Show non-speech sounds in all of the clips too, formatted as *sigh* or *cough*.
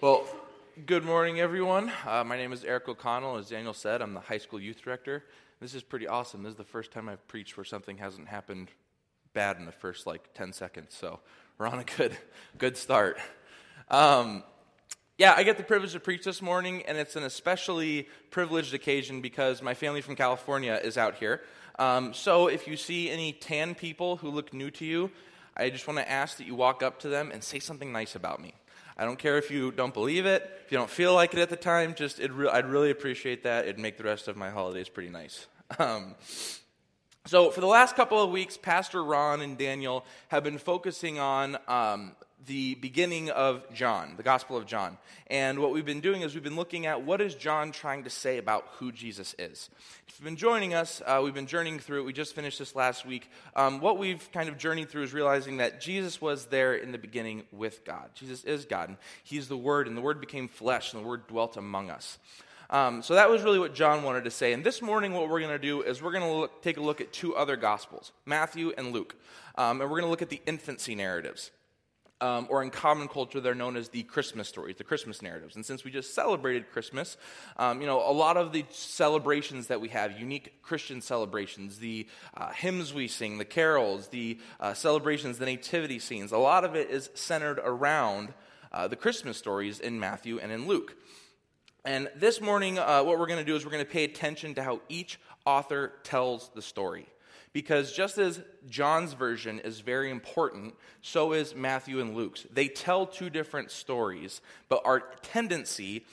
Well, good morning, everyone. Uh, my name is Eric O'Connell. As Daniel said, I'm the high school youth director. This is pretty awesome. This is the first time I've preached where something hasn't happened bad in the first like 10 seconds. So we're on a good, good start. Um, yeah, I get the privilege to preach this morning, and it's an especially privileged occasion because my family from California is out here. Um, so if you see any tan people who look new to you, I just want to ask that you walk up to them and say something nice about me. I don't care if you don't believe it, if you don't feel like it at the time, just re- I'd really appreciate that. It'd make the rest of my holidays pretty nice. *laughs* Um, so, for the last couple of weeks, Pastor Ron and Daniel have been focusing on um, the beginning of John, the Gospel of John. And what we've been doing is we've been looking at what is John trying to say about who Jesus is. If you've been joining us, uh, we've been journeying through it. We just finished this last week. Um, what we've kind of journeyed through is realizing that Jesus was there in the beginning with God. Jesus is God, and He's the Word, and the Word became flesh, and the Word dwelt among us. Um, so that was really what John wanted to say. And this morning, what we're going to do is we're going to take a look at two other Gospels, Matthew and Luke. Um, and we're going to look at the infancy narratives um, or in common culture, they're known as the Christmas stories, the Christmas narratives. And since we just celebrated Christmas, um, you know, a lot of the celebrations that we have, unique Christian celebrations, the uh, hymns we sing, the carols, the uh, celebrations, the nativity scenes, a lot of it is centered around uh, the Christmas stories in Matthew and in Luke. And this morning, uh, what we're going to do is we're going to pay attention to how each author tells the story. Because just as John's version is very important, so is Matthew and Luke's. They tell two different stories, but our tendency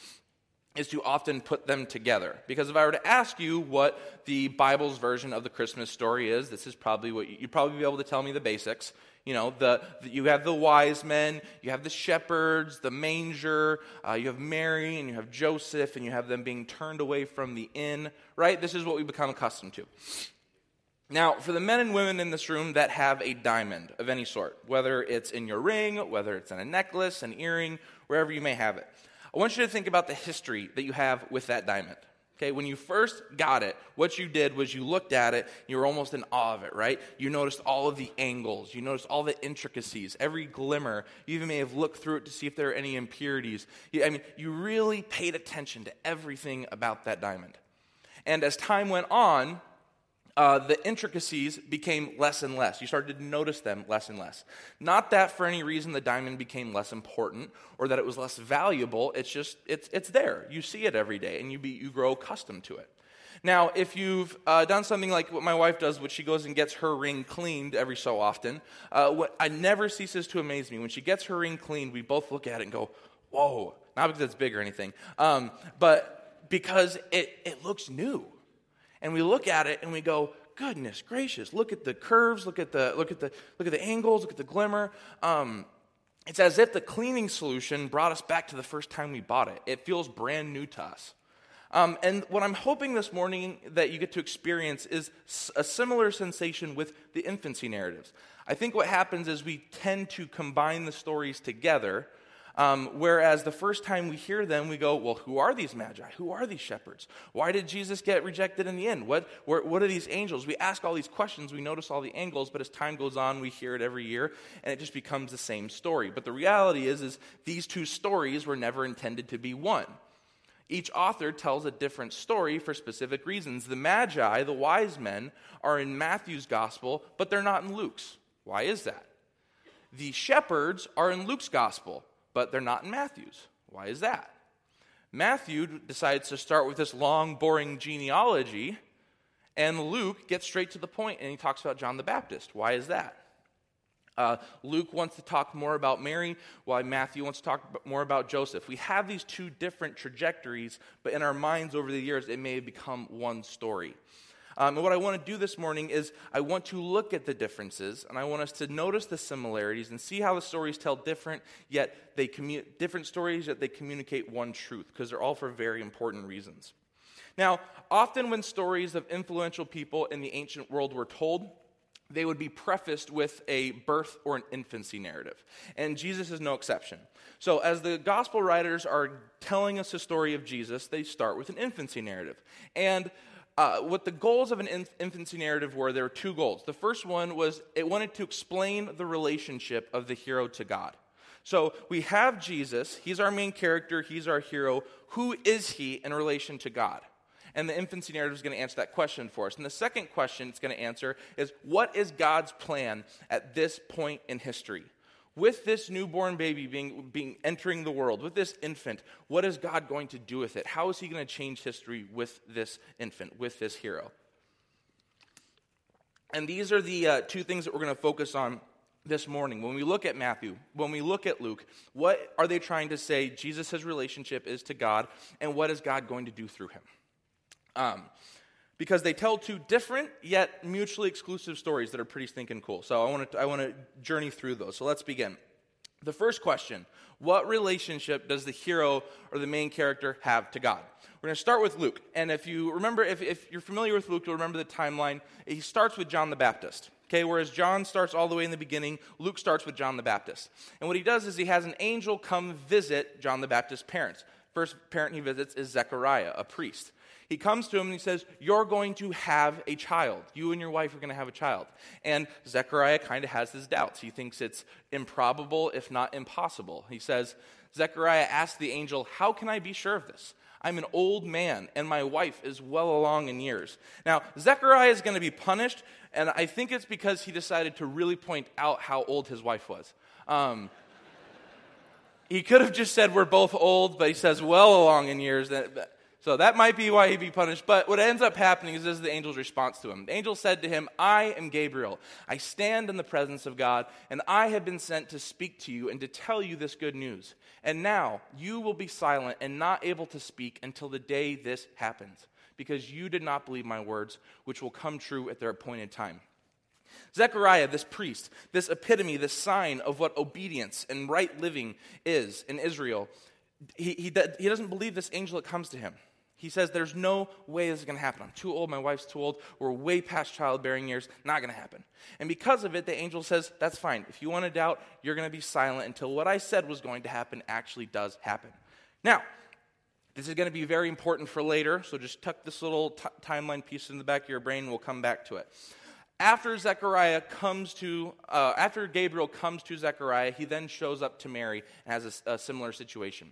is to often put them together. Because if I were to ask you what the Bible's version of the Christmas story is, this is probably what you'd probably be able to tell me the basics. You know, the, the you have the wise men, you have the shepherds, the manger, uh, you have Mary, and you have Joseph, and you have them being turned away from the inn, right? This is what we become accustomed to. Now, for the men and women in this room that have a diamond of any sort, whether it's in your ring, whether it's in a necklace, an earring, wherever you may have it, I want you to think about the history that you have with that diamond. Okay, when you first got it, what you did was you looked at it, you were almost in awe of it, right? You noticed all of the angles, you noticed all the intricacies, every glimmer. You even may have looked through it to see if there are any impurities. I mean, you really paid attention to everything about that diamond. And as time went on, uh, the intricacies became less and less. You started to notice them less and less. Not that for any reason the diamond became less important or that it was less valuable. It's just, it's, it's there. You see it every day and you, be, you grow accustomed to it. Now, if you've uh, done something like what my wife does, which she goes and gets her ring cleaned every so often, uh, what I never ceases to amaze me. When she gets her ring cleaned, we both look at it and go, whoa. Not because it's big or anything, um, but because it, it looks new and we look at it and we go, goodness gracious, look at the curves, look at the, look at the, look at the angles, look at the glimmer. Um, it's as if the cleaning solution brought us back to the first time we bought it. It feels brand new to us. Um, and what I'm hoping this morning that you get to experience is a similar sensation with the infancy narratives. I think what happens is we tend to combine the stories together um, whereas the first time we hear them, we go, well, who are these magi? Who are these shepherds? Why did Jesus get rejected in the end? What, what are these angels? We ask all these questions, we notice all the angles, but as time goes on, we hear it every year, and it just becomes the same story. But the reality is, is these two stories were never intended to be one. Each author tells a different story for specific reasons. The Magi, the wise men, are in Matthew's gospel, but they're not in Luke's. Why is that? The shepherds are in Luke's gospel, but they're not in Matthew's. Why is that? Matthew decides to start with this long, boring genealogy, and Luke gets straight to the point and he talks about John the Baptist. Why is that? Uh, Luke wants to talk more about Mary, while Matthew wants to talk more about Joseph. We have these two different trajectories, but in our minds over the years, it may have become one story. Um, and what I want to do this morning is I want to look at the differences and I want us to notice the similarities and see how the stories tell different, yet they commu- different stories, yet they communicate one truth because they're all for very important reasons. Now, often when stories of influential people in the ancient world were told, they would be prefaced with a birth or an infancy narrative. And Jesus is no exception. So, as the gospel writers are telling us the story of Jesus, they start with an infancy narrative. And uh, what the goals of an infancy narrative were, there were two goals. The first one was it wanted to explain the relationship of the hero to God. So we have Jesus. He's our main character, he's our hero. Who is he in relation to God? And the infancy narrative is going to answer that question for us. And the second question it's going to answer is what is God's plan at this point in history? With this newborn baby being, being entering the world, with this infant, what is God going to do with it? How is he going to change history with this infant, with this hero? And these are the uh, two things that we're going to focus on this morning. When we look at Matthew, when we look at Luke, what are they trying to say Jesus' relationship is to God, and what is God going to do through him? Um, because they tell two different yet mutually exclusive stories that are pretty stinking cool. So I want to I want to journey through those. So let's begin. The first question What relationship does the hero or the main character have to God? We're going to start with Luke. And if you remember, if, if you're familiar with Luke, you'll remember the timeline. He starts with John the Baptist. Okay, whereas John starts all the way in the beginning, Luke starts with John the Baptist. And what he does is he has an angel come visit John the Baptist's parents. First parent he visits is Zechariah, a priest. He comes to him and he says, You're going to have a child. You and your wife are going to have a child. And Zechariah kind of has his doubts. He thinks it's improbable, if not impossible. He says, Zechariah asked the angel, How can I be sure of this? I'm an old man, and my wife is well along in years. Now, Zechariah is going to be punished, and I think it's because he decided to really point out how old his wife was. Um, he could have just said, We're both old, but he says, Well along in years. So that might be why he'd be punished. But what ends up happening is this is the angel's response to him. The angel said to him, I am Gabriel. I stand in the presence of God, and I have been sent to speak to you and to tell you this good news. And now you will be silent and not able to speak until the day this happens, because you did not believe my words, which will come true at their appointed time. Zechariah, this priest, this epitome, this sign of what obedience and right living is in Israel, he, he, he doesn't believe this angel that comes to him. He says, There's no way this is going to happen. I'm too old. My wife's too old. We're way past childbearing years. Not going to happen. And because of it, the angel says, That's fine. If you want to doubt, you're going to be silent until what I said was going to happen actually does happen. Now, this is going to be very important for later, so just tuck this little t- timeline piece in the back of your brain. We'll come back to it. After Zechariah comes to, uh, after Gabriel comes to Zechariah, he then shows up to Mary and has a, a similar situation.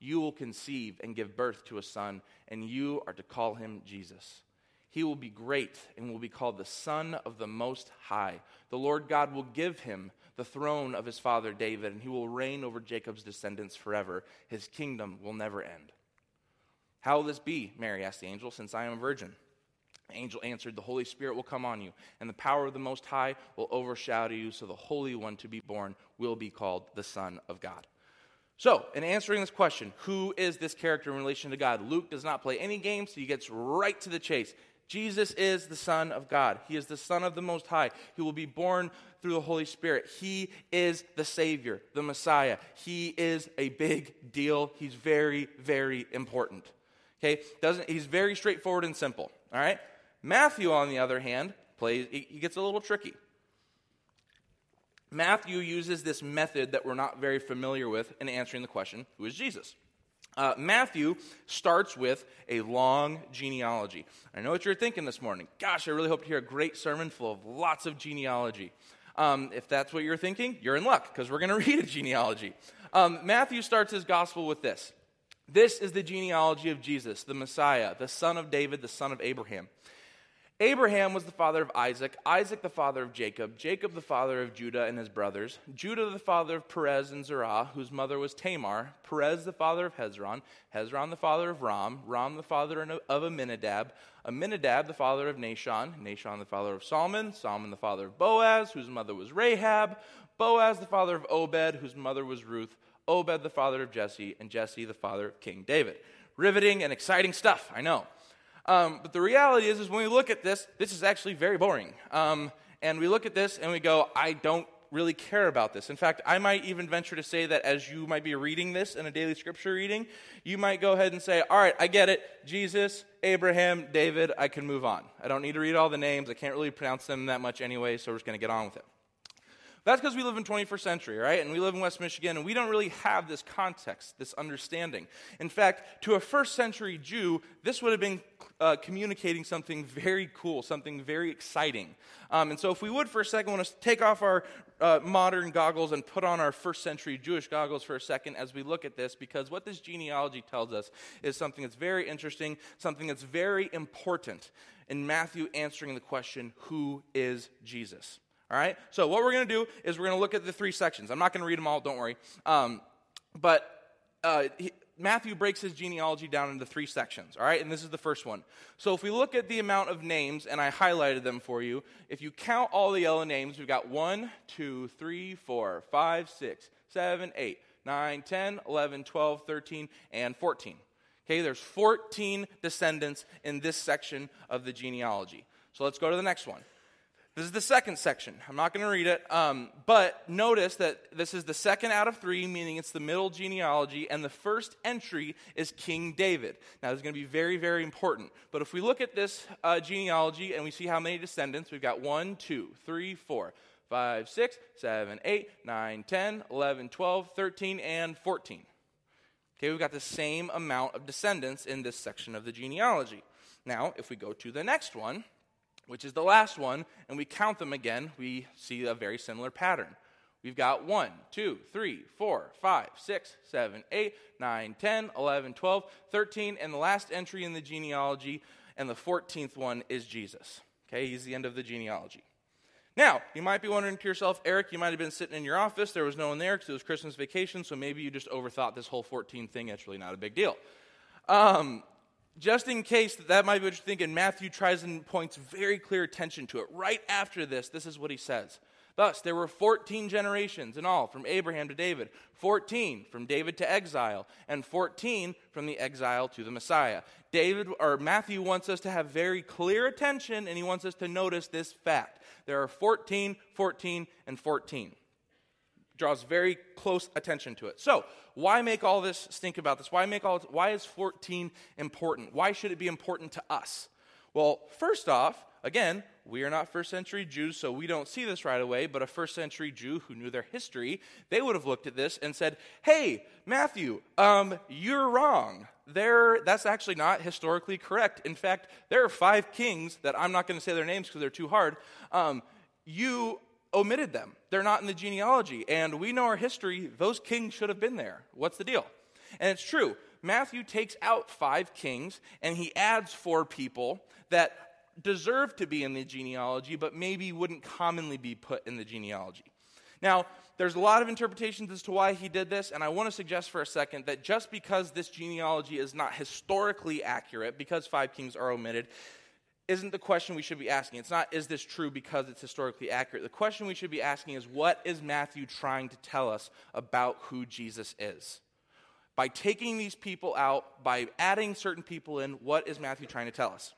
you will conceive and give birth to a son, and you are to call him Jesus. He will be great and will be called the Son of the Most High. The Lord God will give him the throne of his father David, and he will reign over Jacob's descendants forever. His kingdom will never end. How will this be? Mary asked the angel, since I am a virgin. The angel answered, The Holy Spirit will come on you, and the power of the Most High will overshadow you, so the Holy One to be born will be called the Son of God. So, in answering this question, who is this character in relation to God? Luke does not play any games, he gets right to the chase. Jesus is the Son of God. He is the Son of the Most High. He will be born through the Holy Spirit. He is the Savior, the Messiah. He is a big deal. He's very, very important. Okay? Doesn't he's very straightforward and simple. All right? Matthew, on the other hand, plays he gets a little tricky. Matthew uses this method that we're not very familiar with in answering the question who is Jesus? Uh, Matthew starts with a long genealogy. I know what you're thinking this morning. Gosh, I really hope to hear a great sermon full of lots of genealogy. Um, if that's what you're thinking, you're in luck because we're going *laughs* to read a genealogy. Um, Matthew starts his gospel with this This is the genealogy of Jesus, the Messiah, the son of David, the son of Abraham. Abraham was the father of Isaac, Isaac the father of Jacob, Jacob the father of Judah and his brothers, Judah the father of Perez and Zerah, whose mother was Tamar, Perez the father of Hezron, Hezron the father of Ram, Ram the father of Amminadab, Amminadab the father of Nahshon, Nahshon the father of Salmon, Salmon the father of Boaz, whose mother was Rahab, Boaz the father of Obed, whose mother was Ruth, Obed the father of Jesse, and Jesse the father of King David. Riveting and exciting stuff, I know. Um, but the reality is, is when we look at this, this is actually very boring. Um, and we look at this and we go, I don't really care about this. In fact, I might even venture to say that as you might be reading this in a daily scripture reading, you might go ahead and say, All right, I get it. Jesus, Abraham, David, I can move on. I don't need to read all the names. I can't really pronounce them that much anyway, so we're just going to get on with it. That's because we live in 21st century, right? And we live in West Michigan, and we don't really have this context, this understanding. In fact, to a first century Jew, this would have been uh, communicating something very cool, something very exciting. Um, and so, if we would for a second want to take off our uh, modern goggles and put on our first century Jewish goggles for a second as we look at this, because what this genealogy tells us is something that's very interesting, something that's very important in Matthew answering the question, Who is Jesus? All right? So, what we're going to do is we're going to look at the three sections. I'm not going to read them all, don't worry. Um, but uh, he, Matthew breaks his genealogy down into three sections, all right? And this is the first one. So, if we look at the amount of names, and I highlighted them for you, if you count all the yellow names, we've got 1, 2, 3, 4, 5, 6, 7, 8, 9, 10, 11, 12, 13, and 14. Okay, there's 14 descendants in this section of the genealogy. So, let's go to the next one. This is the second section. I'm not going to read it, um, but notice that this is the second out of three, meaning it's the middle genealogy, and the first entry is King David. Now, this is going to be very, very important. But if we look at this uh, genealogy and we see how many descendants, we've got one, two, three, four, five, six, seven, eight, nine, 10, 11, 12, 13, and 14. Okay, we've got the same amount of descendants in this section of the genealogy. Now, if we go to the next one, which is the last one, and we count them again, we see a very similar pattern. We've got 1, 2, 3, 4, 5, 6, 7, 8, 9, 10, 11, 12, 13, and the last entry in the genealogy, and the 14th one is Jesus. Okay, he's the end of the genealogy. Now, you might be wondering to yourself, Eric, you might have been sitting in your office, there was no one there because it was Christmas vacation, so maybe you just overthought this whole 14 thing. It's really not a big deal. Um, just in case that, that might be what you're thinking, Matthew tries and points very clear attention to it. Right after this, this is what he says. Thus, there were 14 generations in all from Abraham to David, 14 from David to exile, and 14 from the exile to the Messiah. David or Matthew wants us to have very clear attention and he wants us to notice this fact. There are 14, 14, and 14 draws very close attention to it. So, why make all this stink about this? Why make all this, why is 14 important? Why should it be important to us? Well, first off, again, we are not first century Jews, so we don't see this right away, but a first century Jew who knew their history, they would have looked at this and said, Hey, Matthew, um, you're wrong. There, that's actually not historically correct. In fact, there are five kings that I'm not going to say their names because they're too hard. Um, you omitted them. They're not in the genealogy. And we know our history, those kings should have been there. What's the deal? And it's true. Matthew takes out five kings and he adds four people that deserve to be in the genealogy, but maybe wouldn't commonly be put in the genealogy. Now, there's a lot of interpretations as to why he did this, and I want to suggest for a second that just because this genealogy is not historically accurate, because five kings are omitted, isn't the question we should be asking. It's not, is this true because it's historically accurate? The question we should be asking is, what is Matthew trying to tell us about who Jesus is? By taking these people out, by adding certain people in, what is Matthew trying to tell us?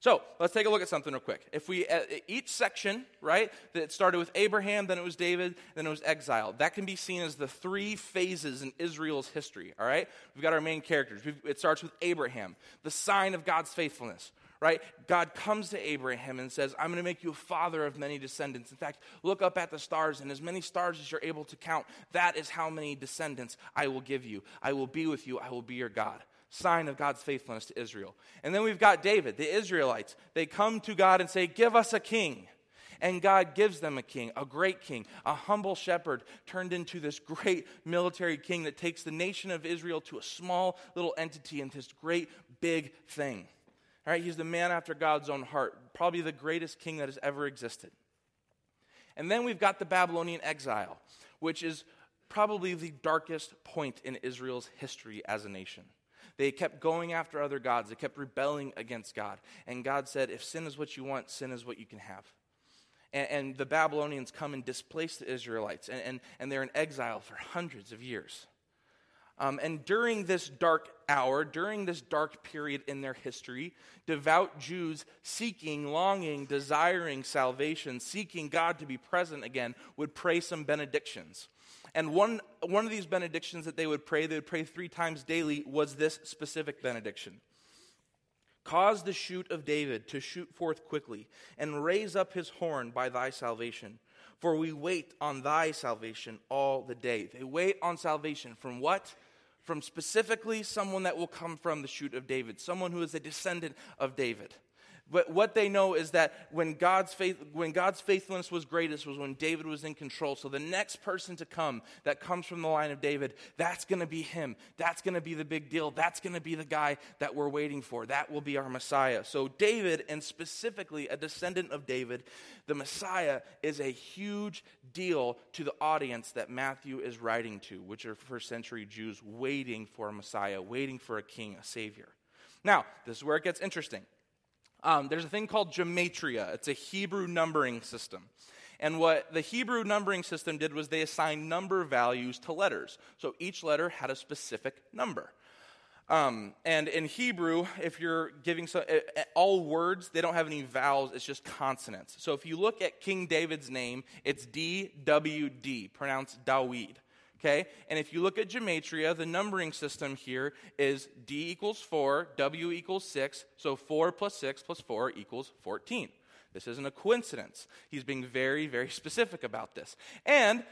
So let's take a look at something real quick. If we, uh, each section, right, that started with Abraham, then it was David, then it was exile, that can be seen as the three phases in Israel's history, all right? We've got our main characters. We've, it starts with Abraham, the sign of God's faithfulness right? God comes to Abraham and says, I'm going to make you a father of many descendants. In fact, look up at the stars, and as many stars as you're able to count, that is how many descendants I will give you. I will be with you, I will be your God. Sign of God's faithfulness to Israel. And then we've got David, the Israelites. They come to God and say, Give us a king. And God gives them a king, a great king, a humble shepherd turned into this great military king that takes the nation of Israel to a small little entity and this great big thing. All right, he's the man after God's own heart, probably the greatest king that has ever existed. And then we've got the Babylonian exile, which is probably the darkest point in Israel's history as a nation. They kept going after other gods, they kept rebelling against God. And God said, If sin is what you want, sin is what you can have. And, and the Babylonians come and displace the Israelites, and, and, and they're in exile for hundreds of years. Um, and during this dark hour, during this dark period in their history, devout Jews seeking, longing, desiring salvation, seeking God to be present again, would pray some benedictions. And one, one of these benedictions that they would pray, they would pray three times daily, was this specific benediction Cause the shoot of David to shoot forth quickly, and raise up his horn by thy salvation. For we wait on thy salvation all the day. They wait on salvation from what? From specifically someone that will come from the shoot of David, someone who is a descendant of David. But what they know is that when God's, faith, when God's faithfulness was greatest was when David was in control. So the next person to come that comes from the line of David, that's going to be him. That's going to be the big deal. That's going to be the guy that we're waiting for. That will be our Messiah. So David, and specifically a descendant of David, the Messiah is a huge deal to the audience that Matthew is writing to, which are first century Jews waiting for a Messiah, waiting for a king, a savior. Now, this is where it gets interesting. Um, there's a thing called gematria, it's a Hebrew numbering system. And what the Hebrew numbering system did was they assigned number values to letters. So each letter had a specific number. Um, and in Hebrew, if you're giving so, uh, all words, they don't have any vowels, it's just consonants. So if you look at King David's name, it's D W D, pronounced Dawid. Okay? And if you look at gematria, the numbering system here is D equals 4, W equals 6, so 4 plus 6 plus 4 equals 14. This isn't a coincidence. He's being very, very *laughs* specific about this. And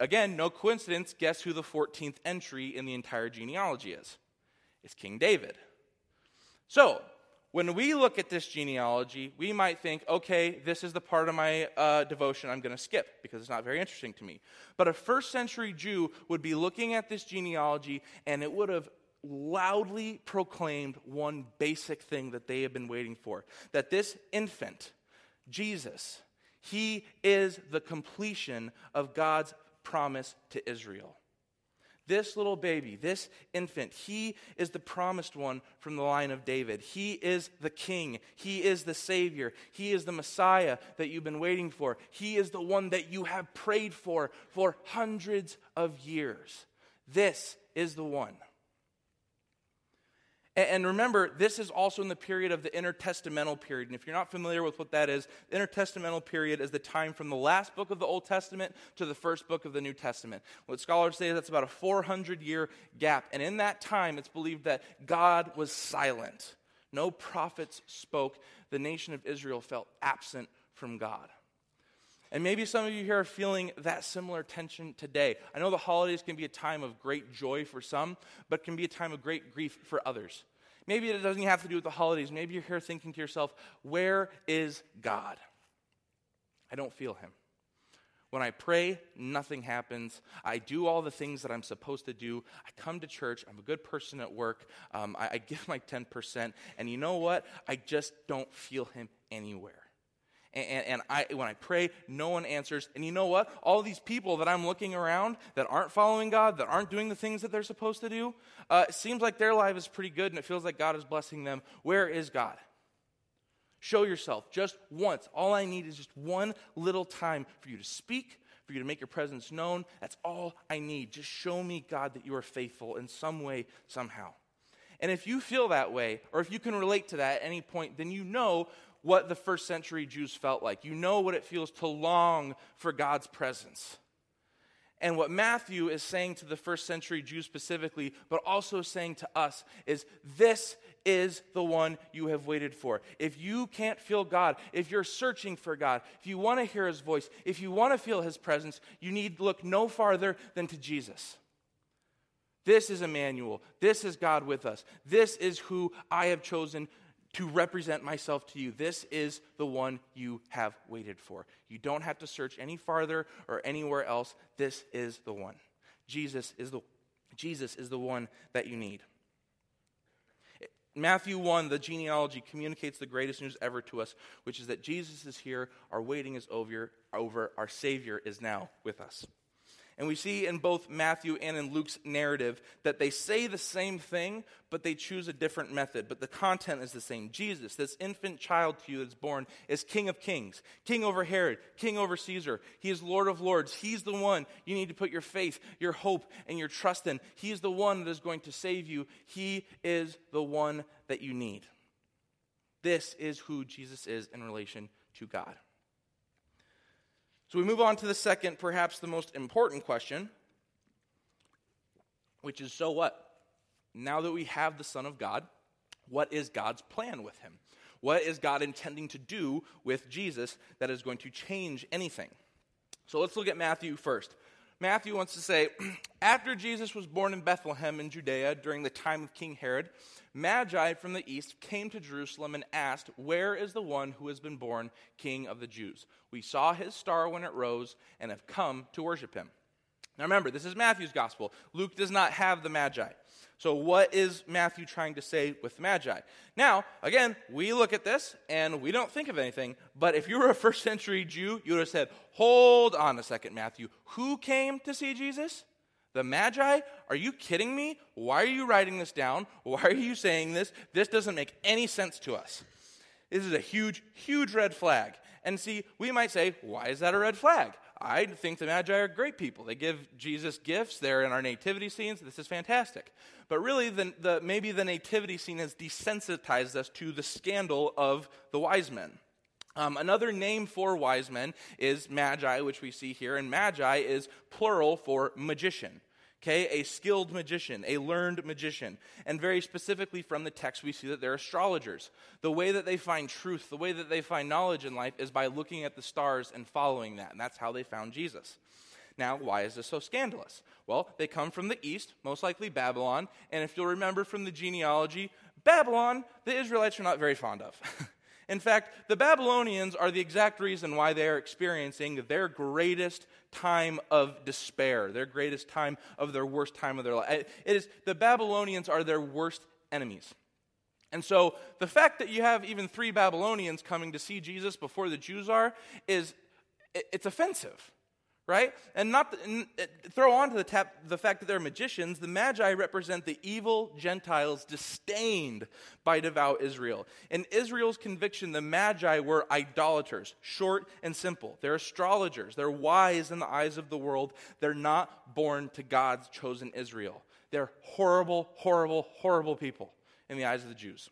again, no coincidence, guess who the 14th entry in the entire genealogy is? It's King David. So, when we look at this genealogy, we might think, okay, this is the part of my uh, devotion I'm going to skip because it's not very interesting to me. But a first century Jew would be looking at this genealogy and it would have loudly proclaimed one basic thing that they have been waiting for that this infant, Jesus, he is the completion of God's promise to Israel. This little baby, this infant, he is the promised one from the line of David. He is the king. He is the savior. He is the Messiah that you've been waiting for. He is the one that you have prayed for for hundreds of years. This is the one. And remember, this is also in the period of the intertestamental period. And if you're not familiar with what that is, the intertestamental period is the time from the last book of the Old Testament to the first book of the New Testament. What scholars say is that's about a 400 year gap. And in that time, it's believed that God was silent. No prophets spoke. The nation of Israel felt absent from God. And maybe some of you here are feeling that similar tension today. I know the holidays can be a time of great joy for some, but can be a time of great grief for others. Maybe it doesn't have to do with the holidays. Maybe you're here thinking to yourself, where is God? I don't feel him. When I pray, nothing happens. I do all the things that I'm supposed to do. I come to church. I'm a good person at work. Um, I, I give *laughs* my 10%. And you know what? I just don't feel him anywhere and, and I, when I pray, no one answers. And you know what? All these people that I'm looking around that aren't following God, that aren't doing the things that they're supposed to do, uh, it seems like their life is pretty good and it feels like God is blessing them. Where is God? Show yourself just once. All I need is just one little time for you to speak, for you to make your presence known. That's all I need. Just show me, God, that you are faithful in some way, somehow. And if you feel that way, or if you can relate to that at any point, then you know what the first century Jews felt like. You know what it feels to long for God's presence. And what Matthew is saying to the first century Jews specifically, but also saying to us, is this is the one you have waited for. If you can't feel God, if you're searching for God, if you want to hear his voice, if you want to feel his presence, you need look no farther than to Jesus. This is Emmanuel. This is God with us. This is who I have chosen to represent myself to you. This is the one you have waited for. You don't have to search any farther or anywhere else. This is the one. Jesus is the, Jesus is the one that you need. Matthew 1, the genealogy, communicates the greatest news ever to us, which is that Jesus is here, our waiting is over, over, our Savior is now with us. And we see in both Matthew and in Luke's narrative that they say the same thing, but they choose a different method. But the content is the same. Jesus, this infant child to you that's born, is King of kings, King over Herod, King over Caesar. He is Lord of lords. He's the one you need to put your faith, your hope, and your trust in. He is the one that is going to save you. He is the one that you need. This is who Jesus is in relation to God. So we move on to the second, perhaps the most important question, which is so what? Now that we have the Son of God, what is God's plan with him? What is God intending to do with Jesus that is going to change anything? So let's look at Matthew first. Matthew wants to say, *clears throat* after Jesus was born in Bethlehem in Judea during the time of King Herod, Magi from the east came to Jerusalem and asked, Where is the one who has been born king of the Jews? We saw his star when it rose and have come to worship him. Now remember, this is Matthew's gospel. Luke does not have the Magi. So, what is Matthew trying to say with the Magi? Now, again, we look at this and we don't think of anything, but if you were a first century Jew, you would have said, Hold on a second, Matthew. Who came to see Jesus? The Magi? Are you kidding me? Why are you writing this down? Why are you saying this? This doesn't make any sense to us. This is a huge, huge red flag. And see, we might say, why is that a red flag? I think the Magi are great people. They give Jesus gifts. They're in our nativity scenes. This is fantastic. But really, the, the, maybe the nativity scene has desensitized us to the scandal of the wise men. Um, another name for wise men is magi, which we see here, and magi is plural for magician. Okay, a skilled magician, a learned magician. And very specifically from the text, we see that they're astrologers. The way that they find truth, the way that they find knowledge in life is by looking at the stars and following that. And that's how they found Jesus. Now, why is this so scandalous? Well, they come from the east, most likely Babylon. And if you'll remember from the genealogy, Babylon, the Israelites are not very fond of. *laughs* In fact, the Babylonians are the exact reason why they are experiencing their greatest time of despair, their greatest time of their worst time of their life. It is the Babylonians are their worst enemies. And so the fact that you have even three Babylonians coming to see Jesus before the Jews are is it's offensive right? And not uh, throw onto the tap the fact that they're magicians. The Magi represent the evil Gentiles disdained by devout Israel. In Israel's conviction, the Magi were idolaters, short and simple. They're astrologers. They're wise in the eyes of the world. They're not born to God's chosen Israel. They're horrible, horrible, horrible people in the eyes of the Jews.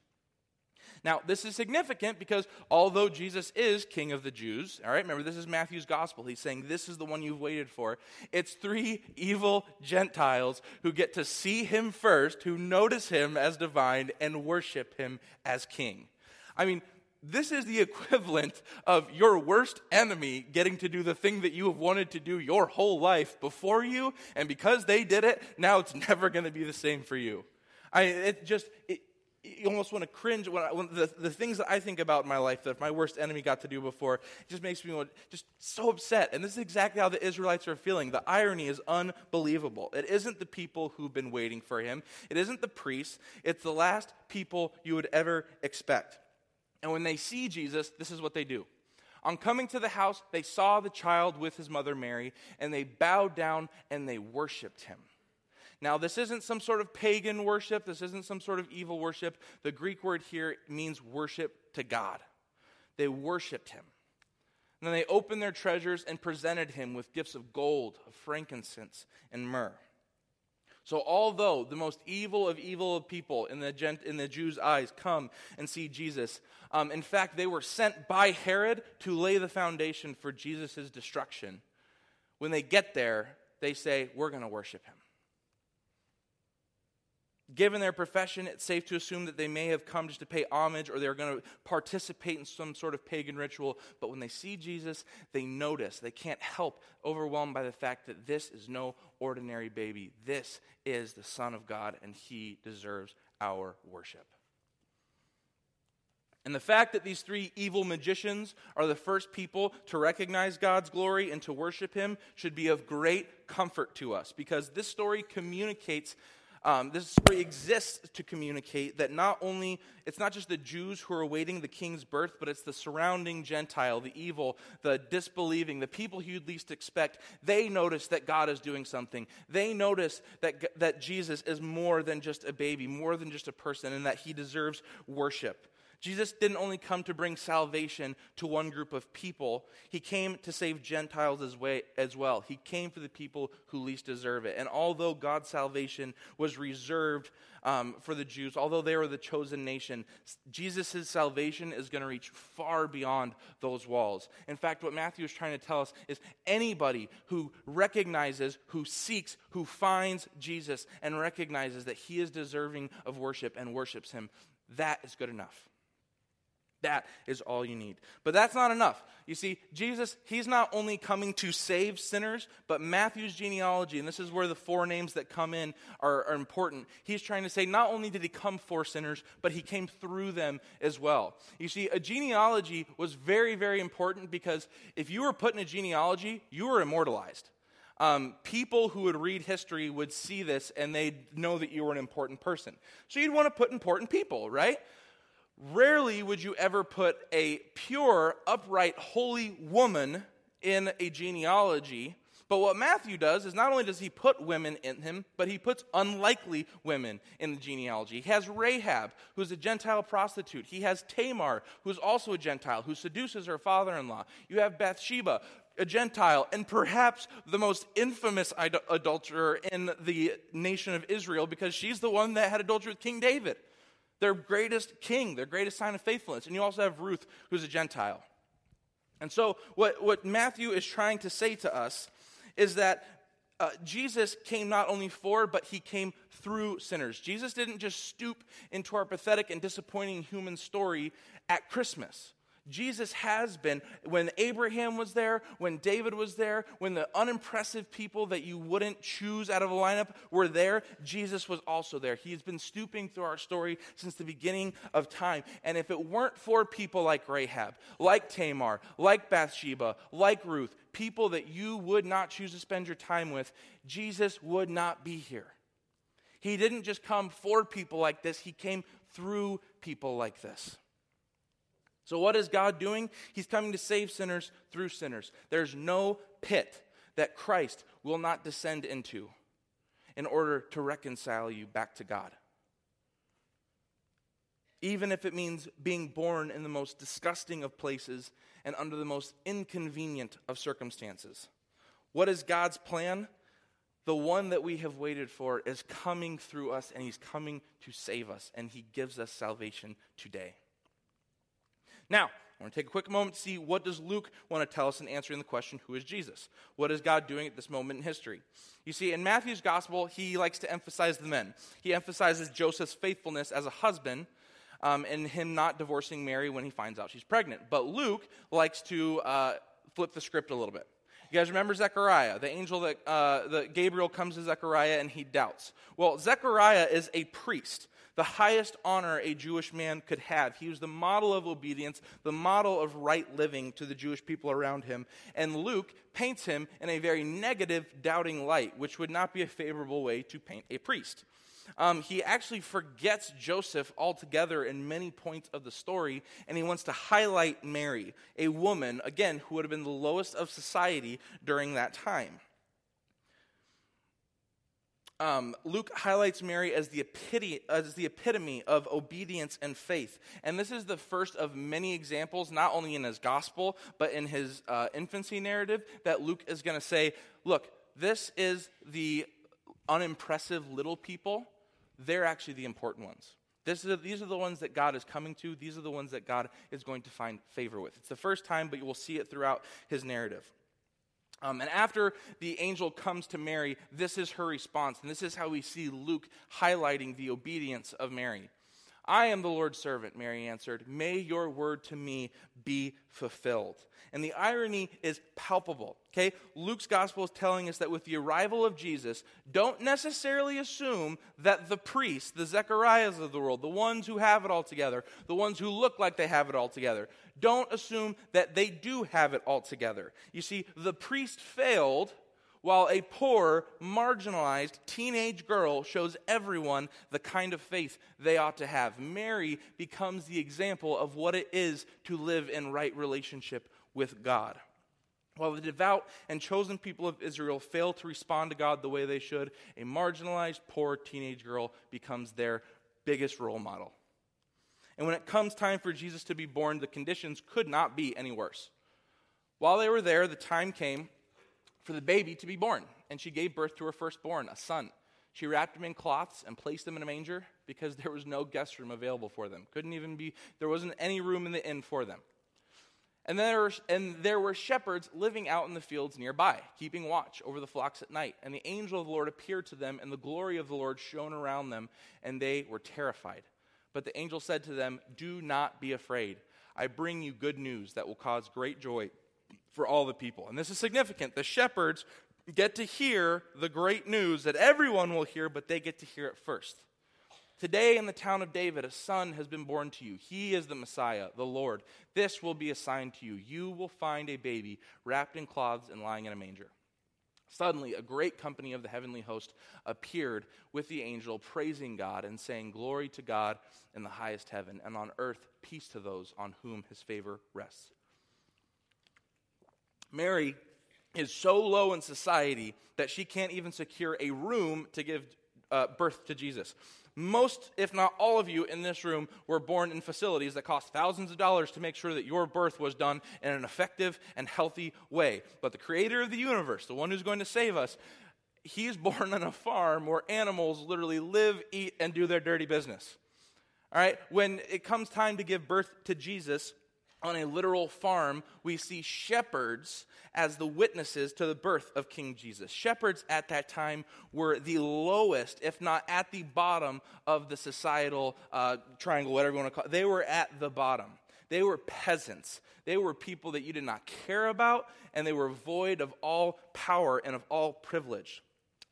Now, this is significant because although Jesus is King of the Jews, all right, remember this is Matthew's gospel. He's saying this is the one you've waited for. It's three evil Gentiles who get to see him first, who notice him as divine, and worship him as king. I mean, this is the *laughs* equivalent of your worst enemy getting to do the thing that you have wanted to do your whole life before you, and because they did it, now it's *laughs* never going to be the same for you. I, it just, it, you almost want to cringe when, I, when the, the things that I think about in my life that my worst enemy got to do before, it just makes me just so upset. And this is exactly how the Israelites are feeling. The irony is unbelievable. It isn't the people who've been waiting for him, it isn't the priests, it's the last people you would ever expect. And when they see Jesus, this is what they do. On coming to the house, they saw the child with his mother Mary, and they bowed down and they worshiped him. Now, this isn't some sort of pagan worship, this isn't some sort of evil worship. The Greek word here means worship to God. They worshiped him. And then they opened their treasures and presented him with gifts of gold, of frankincense, and myrrh. So, although the most evil of evil of people in the, gent- in the Jews' eyes come and see Jesus, um, in fact, they were sent by Herod to lay the foundation for Jesus' destruction. When they get there, they say, We're going to worship him. Given their profession, it's safe to assume that they may have come just to pay homage or they're going to participate in some sort of pagan ritual. But when they see Jesus, they notice. They can't help overwhelmed by the fact that this is no ordinary baby. This is the Son of God, and he deserves our worship. And the fact that these three evil magicians are the first people to recognize God's glory and to worship him should be of great comfort to us because this story communicates Um, this story exists to communicate that not only it's not just the Jews who are awaiting the king's birth, but it's the surrounding Gentile, the evil, the disbelieving, the people you'd least expect. They notice that God is doing something. They notice that, that Jesus is more than just a baby, more than just a person, and that he deserves worship. Jesus didn't only come to bring salvation to one group of people, he came to save Gentiles as, way, as well. He came for the people who least deserve it. And although God's salvation was reserved um, for the Jews, although they were the chosen nation, Jesus' salvation is going to reach far beyond those walls. In fact, what Matthew is trying to tell us is anybody who recognizes, who seeks, who finds Jesus and recognizes that he is deserving of worship and worships him, that is good enough. That is all you need. But that's not enough. You see, Jesus, he's not only coming to save sinners, but Matthew's genealogy, and this is where the four names that come in are, are, important. He's trying to say not only did he come for sinners, but he came through them as well. You see, a genealogy was very, very important because if you were put in a genealogy, you were immortalized. Um, people who would read history would see this and they'd know that you were an important person. So you'd want to put important people, right? Rarely would you ever put a pure, upright, holy woman in a genealogy. But what Matthew does is not only does he put women in him, but he puts unlikely women in the genealogy. He has Rahab, who's a Gentile prostitute. He has Tamar, who's also a Gentile, who seduces her father in law. You have Bathsheba, a Gentile, and perhaps the most infamous adulterer in the nation of Israel because she's the one that had adultery with King David their greatest king, their greatest sign of faithfulness. And you also have Ruth, who's a Gentile. And so, what, what Matthew is trying to say to us is that uh, Jesus came not only for, but he came through sinners. Jesus didn't just stoop into our pathetic and disappointing human story at Christmas. Jesus has been. When Abraham was there, when David was there, when the unimpressive people that you wouldn't choose out of a lineup were there, Jesus was also there. He's been stooping through our story since the beginning of time. And if it weren't for people like Rahab, like Tamar, like Bathsheba, like Ruth, people that you would not choose to spend your time with, Jesus would not be here. He didn't just come for people like this, He came through people like this. So, what is God doing? He's coming to save sinners through sinners. There's no pit that Christ will not descend into in order to reconcile you back to God. Even if it means being born in the most disgusting of places and under the most inconvenient of circumstances. What is God's plan? The one that we have waited for is coming through us, and He's coming to save us, and He gives us salvation today. Now, I want to take a quick moment to see what does Luke want to tell us in answering the question, who is Jesus? What is God doing at this moment in history? You see, in Matthew's gospel, he likes to emphasize the men. He emphasizes Joseph's faithfulness as a husband um, and him not divorcing Mary when he finds out she's pregnant. But Luke likes to uh, flip the script a little bit. You guys remember Zechariah, the angel that uh, the Gabriel comes to Zechariah and he doubts. Well, Zechariah is a priest the highest honor a Jewish man could have. He was the model of obedience, the model of right living to the Jewish people around him. And Luke paints him in a very negative, doubting light, which would not be a favorable way to paint a priest. Um, he actually forgets Joseph altogether in many points of the story, and he wants to highlight Mary, a woman, again, who would have been the lowest of society during that time um, Luke highlights Mary as the, epitome, as the epitome of obedience and faith. And this is the first of many examples, not only in his gospel, but in his uh, infancy narrative, that Luke is going to say, look, this is the unimpressive little people. They're actually the important ones. Is, these are the ones that God is coming to. These are the ones that God is going to find favor with. It's the first time, but you will see it throughout his narrative. Um, and after the angel comes to Mary, this is her response. And this is how we see Luke highlighting the obedience of Mary. I am the Lord's servant, Mary answered. May your word to me be fulfilled. And the irony is palpable. Okay? Luke's gospel is telling us that with the arrival of Jesus, don't necessarily assume that the priests, the Zechariahs of the world, the ones who have it all together, the ones who look like they have it all together, don't assume that they do have it all together. You see, the priest failed while a poor, marginalized teenage girl shows everyone the kind of faith they ought to have. Mary becomes the example of what it is to live in right relationship with God. While the devout and chosen people of Israel fail to respond to God the way they should, a marginalized, poor teenage girl becomes their biggest role model. And when it comes time for Jesus to be born, the conditions could not be any worse. While they were there, the time came for the baby to be born, and she gave birth to her firstborn, a son. She wrapped him in cloths and placed him in a manger because there was no guest room available for them. Couldn't even be, there wasn't any room in the inn for them. And there, were, and there were shepherds living out in the fields nearby, keeping watch over the flocks at night. And the angel of the Lord appeared to them, and the glory of the Lord shone around them, and they were terrified. But the angel said to them, Do not be afraid. I bring you good news that will cause great joy for all the people. And this is significant. The shepherds get to hear the great news that everyone will hear, but they get to hear it first. Today in the town of David, a son has been born to you. He is the Messiah, the Lord. This will be a sign to you. You will find a baby wrapped in cloths and lying in a manger. Suddenly, a great company of the heavenly host appeared with the angel, praising God and saying, Glory to God in the highest heaven, and on earth peace to those on whom his favor rests. Mary is so low in society that she can't even secure a room to give uh, birth to Jesus. Most, if not all of you in this room, were born in facilities that cost thousands of dollars to make sure that your birth was done in an effective and healthy way. But the creator of the universe, the one who's going to save us, he's *laughs* born on a farm where animals literally live, eat, and do their dirty business. All right? When it comes time to give birth to Jesus, on a literal farm, we see shepherds as the witnesses to the birth of King Jesus. Shepherds at that time were the lowest, if not at the bottom, of the societal uh, triangle, whatever you want to call it. They were at the bottom. They were peasants. They were people that you did not care about, and they were void of all power and of all privilege.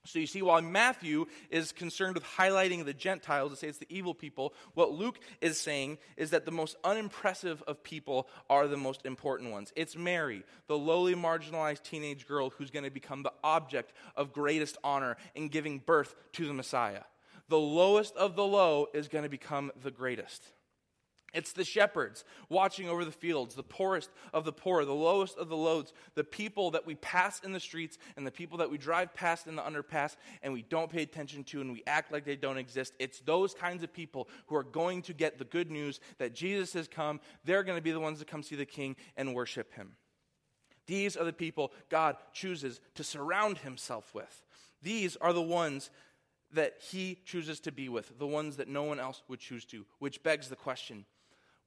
So you see, while Matthew is concerned with highlighting the Gentiles to say it's the evil people, what Luke is saying is that the most unimpressive of people are the most important ones. It's Mary, the lowly, marginalized teenage girl who's going to become the object of greatest honor in giving birth to the Messiah. The lowest of the low is going to become the greatest. It's the shepherds watching over the fields, the poorest of the poor, the lowest of the loads, the people that we pass in the streets and the people that we drive past in the underpass and we don't pay attention to and we act like they don't exist. It's those kinds of people who are going to get the good news that Jesus has come. They're going to be the ones that come see the king and worship him. These are the people God chooses to surround himself with. These are the ones that he chooses to be with, the ones that no one else would choose to, which begs the question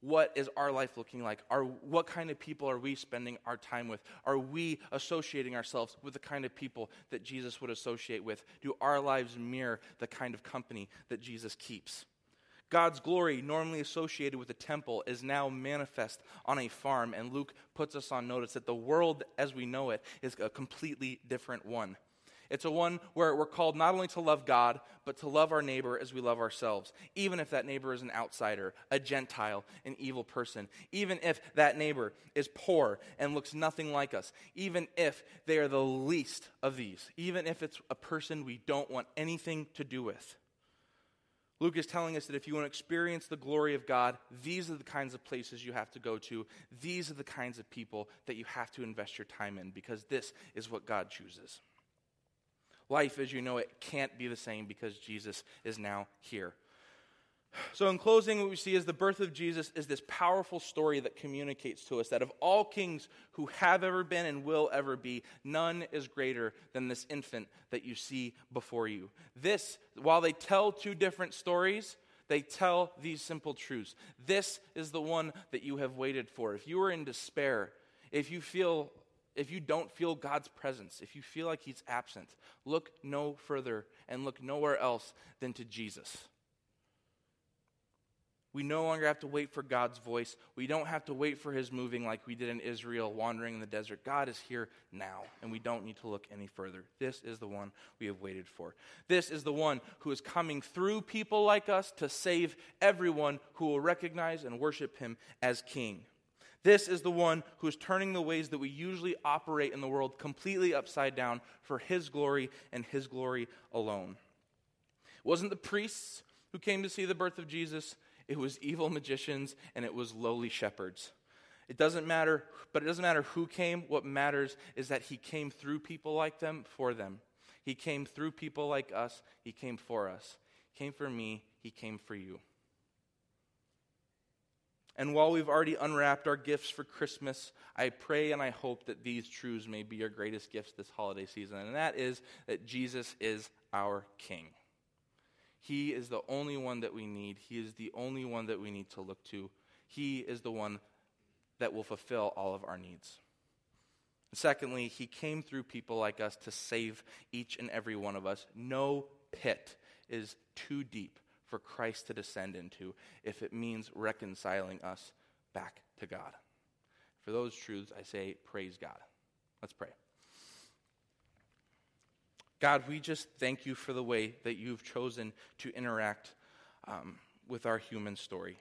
what is our life looking like? Are, what kind of people are we spending our time with? Are we associating ourselves with the kind of people that Jesus would associate with? Do our lives mirror the kind of company that Jesus keeps? God's glory, normally associated with the temple, is now manifest on a farm, and Luke puts us on notice that the world as we know it is a completely different one. It's a one where we're called not only to love God, but to love our neighbor as we love ourselves, even if that neighbor is an outsider, a Gentile, an evil person, even if that neighbor is poor and looks nothing like us, even if they are the least of these, even if it's a person we don't want anything to do with. Luke is telling us that if you want to experience the glory of God, these are the kinds of places you have to go to. These are the kinds of people that you have to invest your time in because this is what God chooses. Life, as you know it, can't be the same because Jesus is now here. So, in closing, what we see is the birth of Jesus is this powerful story that communicates to us that of all kings who have ever been and will ever be, none is greater than this infant that you see before you. This, while they tell two different stories, they tell these simple truths. This is the one that you have waited for. If you are in despair, if you feel if you don't feel God's presence, if you feel like He's absent, look no further and look nowhere else than to Jesus. We no longer have to wait for God's voice. We don't have to wait for His moving like we did in Israel, wandering in the desert. God is here now, and we don't need to look any further. This is the one we have waited for. This is the one who is coming through people like us to save everyone who will recognize and worship Him as King. This is the one who is turning the ways that we usually operate in the world completely upside down for his glory and his glory alone. It wasn't the priests who came to see the birth of Jesus, it was evil magicians and it was lowly shepherds. It doesn't matter, but it doesn't matter who came. What matters is that he came through people like them for them. He came through people like us. He came for us. He came for me. He came for you. And while we've already unwrapped our gifts for Christmas, I pray and I hope that these truths may be your greatest gifts this holiday season. And that is that Jesus is our King. He is the only one that we need. He is the only one that we need to look to. He is the one that will fulfill all of our needs. And secondly, he came through people like us to save each and every one of us. No pit is too deep for Christ to descend into if it means reconciling us back to God. For those truths, I say, praise God. Let's pray. God, we just thank you for the way that you've chosen to interact um, with our human story.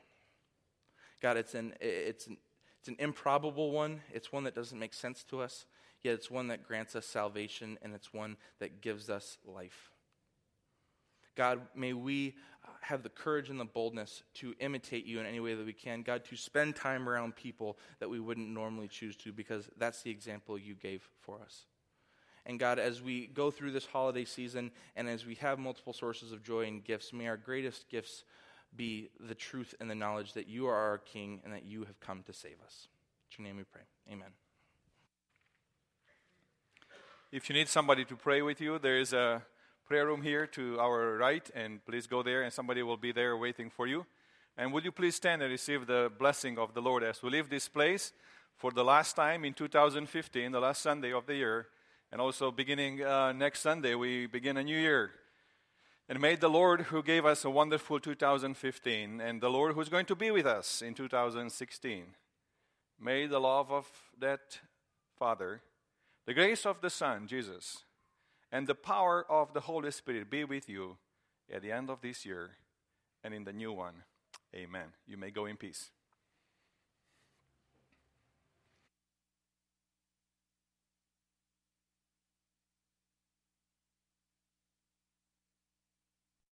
God, it's an, it's, an, it's an improbable one. It's one that doesn't make sense to us, yet it's one that grants us salvation, and it's one that gives us life. God, may we have the courage and the boldness to imitate you in any way that we can. God, to spend time around people that we wouldn't normally choose to because that's the example you gave for us. And God, as we go through this holiday season and as we have multiple sources of joy and gifts, may our greatest gifts be the truth and the knowledge that you are our King and that you have come to save us. In your name we pray. Amen. If you need somebody to pray with you, there is a prayer room here to our right, and please go there, and somebody will be there waiting for you. And would you please stand and receive the blessing of the Lord as we leave this place for the last time in 2015, the last Sunday of the year, and also beginning uh, next Sunday, we begin a new year. And may the Lord who gave us a wonderful 2015 and the Lord who's going to be with us in 2016, may the love of that Father, the grace of the Son, Jesus, and the power of the Holy Spirit be with you at the end of this year and in the new one. Amen. You may go in peace.